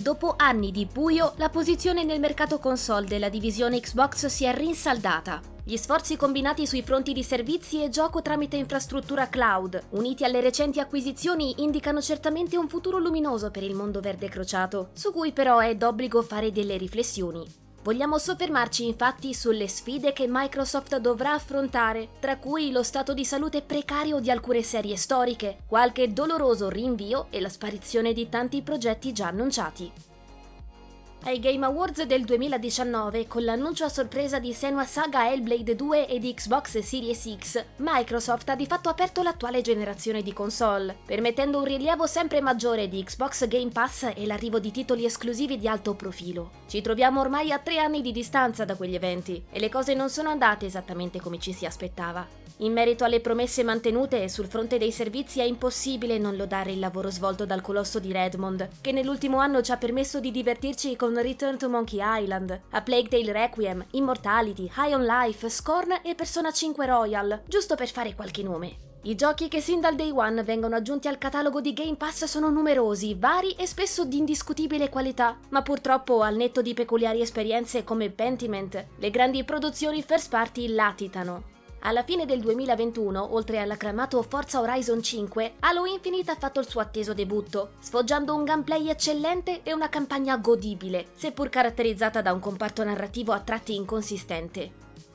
Dopo anni di buio, la posizione nel mercato console della divisione Xbox si è rinsaldata. Gli sforzi combinati sui fronti di servizi e gioco tramite infrastruttura cloud, uniti alle recenti acquisizioni, indicano certamente un futuro luminoso per il mondo verde crociato, su cui però è d'obbligo fare delle riflessioni. Vogliamo soffermarci infatti sulle sfide che Microsoft dovrà affrontare, tra cui lo stato di salute precario di alcune serie storiche, qualche doloroso rinvio e la sparizione di tanti progetti già annunciati. Ai Game Awards del 2019, con l'annuncio a sorpresa di Senua Saga Hellblade 2 e di Xbox Series X, Microsoft ha di fatto aperto l'attuale generazione di console, permettendo un rilievo sempre maggiore di Xbox Game Pass e l'arrivo di titoli esclusivi di alto profilo. Ci troviamo ormai a tre anni di distanza da quegli eventi, e le cose non sono andate esattamente come ci si aspettava. In merito alle promesse mantenute, sul fronte dei servizi è impossibile non lodare il lavoro svolto dal colosso di Redmond, che nell'ultimo anno ci ha permesso di divertirci con Return to Monkey Island, A Plague Tale Requiem, Immortality, High on Life, Scorn e Persona 5 Royal, giusto per fare qualche nome. I giochi che sin dal day one vengono aggiunti al catalogo di Game Pass sono numerosi, vari e spesso di indiscutibile qualità, ma purtroppo al netto di peculiari esperienze come Pentiment, le grandi produzioni first party latitano. Alla fine del 2021, oltre all'acclamato Forza Horizon 5, Halo Infinite ha fatto il suo atteso debutto, sfoggiando un gameplay eccellente e una campagna godibile, seppur caratterizzata da un comparto narrativo a tratti inconsistente.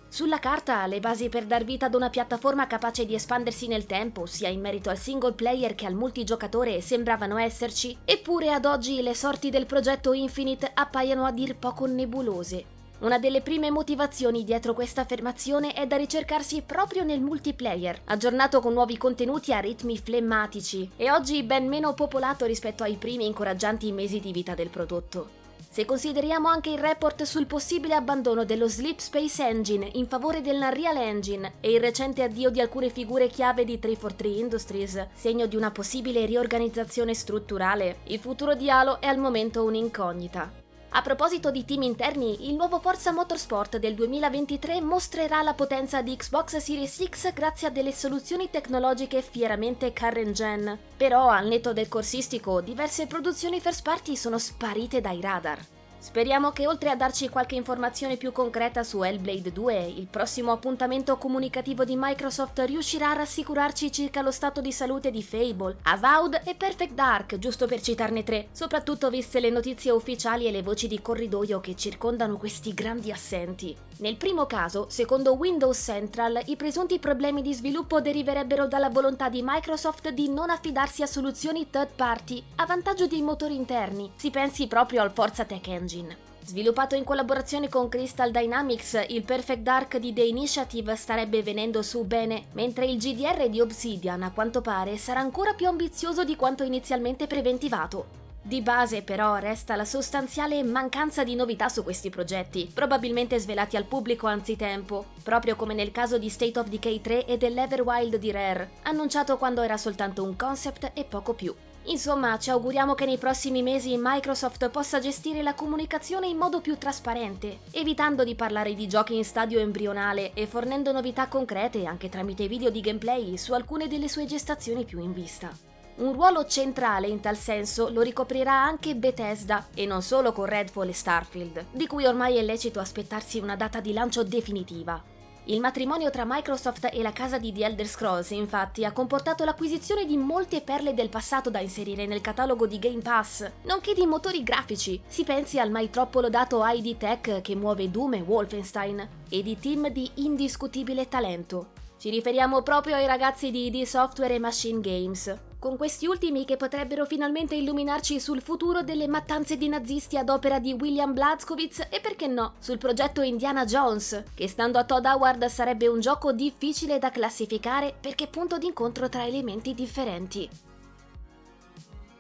Sulla carta, le basi per dar vita ad una piattaforma capace di espandersi nel tempo, sia in merito al single player che al multigiocatore, sembravano esserci, eppure ad oggi le sorti del progetto Infinite appaiono a dir poco nebulose. Una delle prime motivazioni dietro questa affermazione è da ricercarsi proprio nel multiplayer, aggiornato con nuovi contenuti a ritmi flemmatici e oggi ben meno popolato rispetto ai primi incoraggianti mesi di vita del prodotto. Se consideriamo anche il report sul possibile abbandono dello Sleep Space Engine in favore dell'Unreal Engine e il recente addio di alcune figure chiave di 343 Industries, segno di una possibile riorganizzazione strutturale, il futuro di Halo è al momento un'incognita. A proposito di team interni, il nuovo Forza Motorsport del 2023 mostrerà la potenza di Xbox Series X grazie a delle soluzioni tecnologiche fieramente current gen. Però, al netto del corsistico, diverse produzioni first party sono sparite dai radar. Speriamo che oltre a darci qualche informazione più concreta su Hellblade 2, il prossimo appuntamento comunicativo di Microsoft riuscirà a rassicurarci circa lo stato di salute di Fable, Avowed e Perfect Dark, giusto per citarne tre, soprattutto viste le notizie ufficiali e le voci di corridoio che circondano questi grandi assenti. Nel primo caso, secondo Windows Central, i presunti problemi di sviluppo deriverebbero dalla volontà di Microsoft di non affidarsi a soluzioni third party a vantaggio dei motori interni. Si pensi proprio al Forza Tech Engine. Sviluppato in collaborazione con Crystal Dynamics, il Perfect Dark di The Initiative starebbe venendo su bene, mentre il GDR di Obsidian, a quanto pare, sarà ancora più ambizioso di quanto inizialmente preventivato. Di base però resta la sostanziale mancanza di novità su questi progetti, probabilmente svelati al pubblico anzitempo, proprio come nel caso di State of Decay 3 e dell'Everwild di Rare, annunciato quando era soltanto un concept e poco più. Insomma, ci auguriamo che nei prossimi mesi Microsoft possa gestire la comunicazione in modo più trasparente, evitando di parlare di giochi in stadio embrionale e fornendo novità concrete anche tramite video di gameplay su alcune delle sue gestazioni più in vista. Un ruolo centrale in tal senso lo ricoprirà anche Bethesda, e non solo con Redfall e Starfield, di cui ormai è lecito aspettarsi una data di lancio definitiva. Il matrimonio tra Microsoft e la casa di The Elder Scrolls, infatti, ha comportato l'acquisizione di molte perle del passato da inserire nel catalogo di Game Pass, nonché di motori grafici. Si pensi al mai troppo lodato ID Tech che muove Doom e Wolfenstein, e di team di indiscutibile talento. Ci riferiamo proprio ai ragazzi di ID Software e Machine Games, con questi ultimi che potrebbero finalmente illuminarci sul futuro delle mattanze di nazisti ad opera di William Blazkowicz e perché no, sul progetto Indiana Jones, che stando a Todd Howard sarebbe un gioco difficile da classificare perché punto d'incontro tra elementi differenti.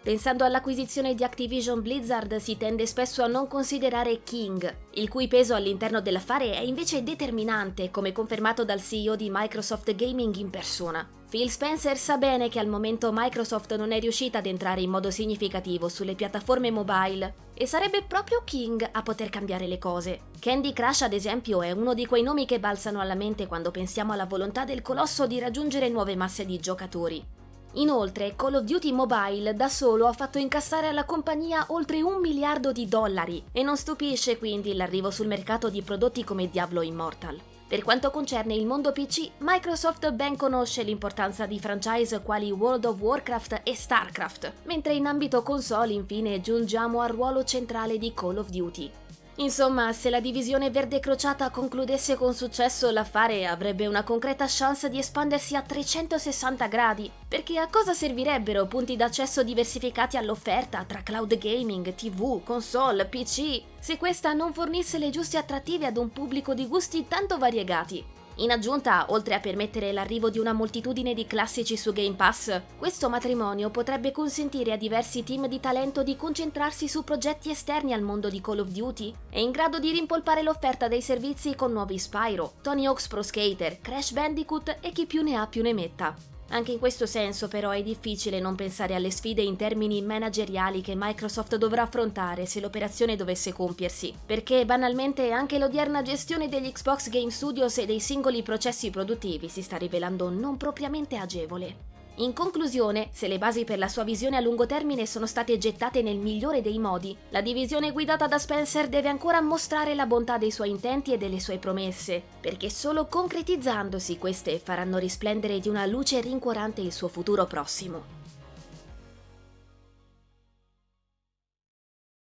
Pensando all'acquisizione di Activision Blizzard si tende spesso a non considerare King, il cui peso all'interno dell'affare è invece determinante, come confermato dal CEO di Microsoft Gaming in persona. Phil Spencer sa bene che al momento Microsoft non è riuscita ad entrare in modo significativo sulle piattaforme mobile e sarebbe proprio King a poter cambiare le cose. Candy Crush ad esempio è uno di quei nomi che balzano alla mente quando pensiamo alla volontà del colosso di raggiungere nuove masse di giocatori. Inoltre, Call of Duty Mobile da solo ha fatto incassare alla compagnia oltre un miliardo di dollari e non stupisce quindi l'arrivo sul mercato di prodotti come Diablo Immortal. Per quanto concerne il mondo PC, Microsoft ben conosce l'importanza di franchise quali World of Warcraft e StarCraft, mentre in ambito console infine giungiamo al ruolo centrale di Call of Duty. Insomma, se la divisione verde crociata concludesse con successo l'affare avrebbe una concreta chance di espandersi a 360 gradi, perché a cosa servirebbero punti d'accesso diversificati all'offerta tra cloud gaming, tv, console, pc, se questa non fornisse le giuste attrattive ad un pubblico di gusti tanto variegati? In aggiunta, oltre a permettere l'arrivo di una moltitudine di classici su Game Pass, questo matrimonio potrebbe consentire a diversi team di talento di concentrarsi su progetti esterni al mondo di Call of Duty e in grado di rimpolpare l'offerta dei servizi con nuovi Spyro, Tony Hawk's Pro Skater, Crash Bandicoot e chi più ne ha più ne metta. Anche in questo senso però è difficile non pensare alle sfide in termini manageriali che Microsoft dovrà affrontare se l'operazione dovesse compiersi, perché banalmente anche l'odierna gestione degli Xbox Game Studios e dei singoli processi produttivi si sta rivelando non propriamente agevole. In conclusione, se le basi per la sua visione a lungo termine sono state gettate nel migliore dei modi, la divisione guidata da Spencer deve ancora mostrare la bontà dei suoi intenti e delle sue promesse, perché solo concretizzandosi queste faranno risplendere di una luce rincuorante il suo futuro prossimo.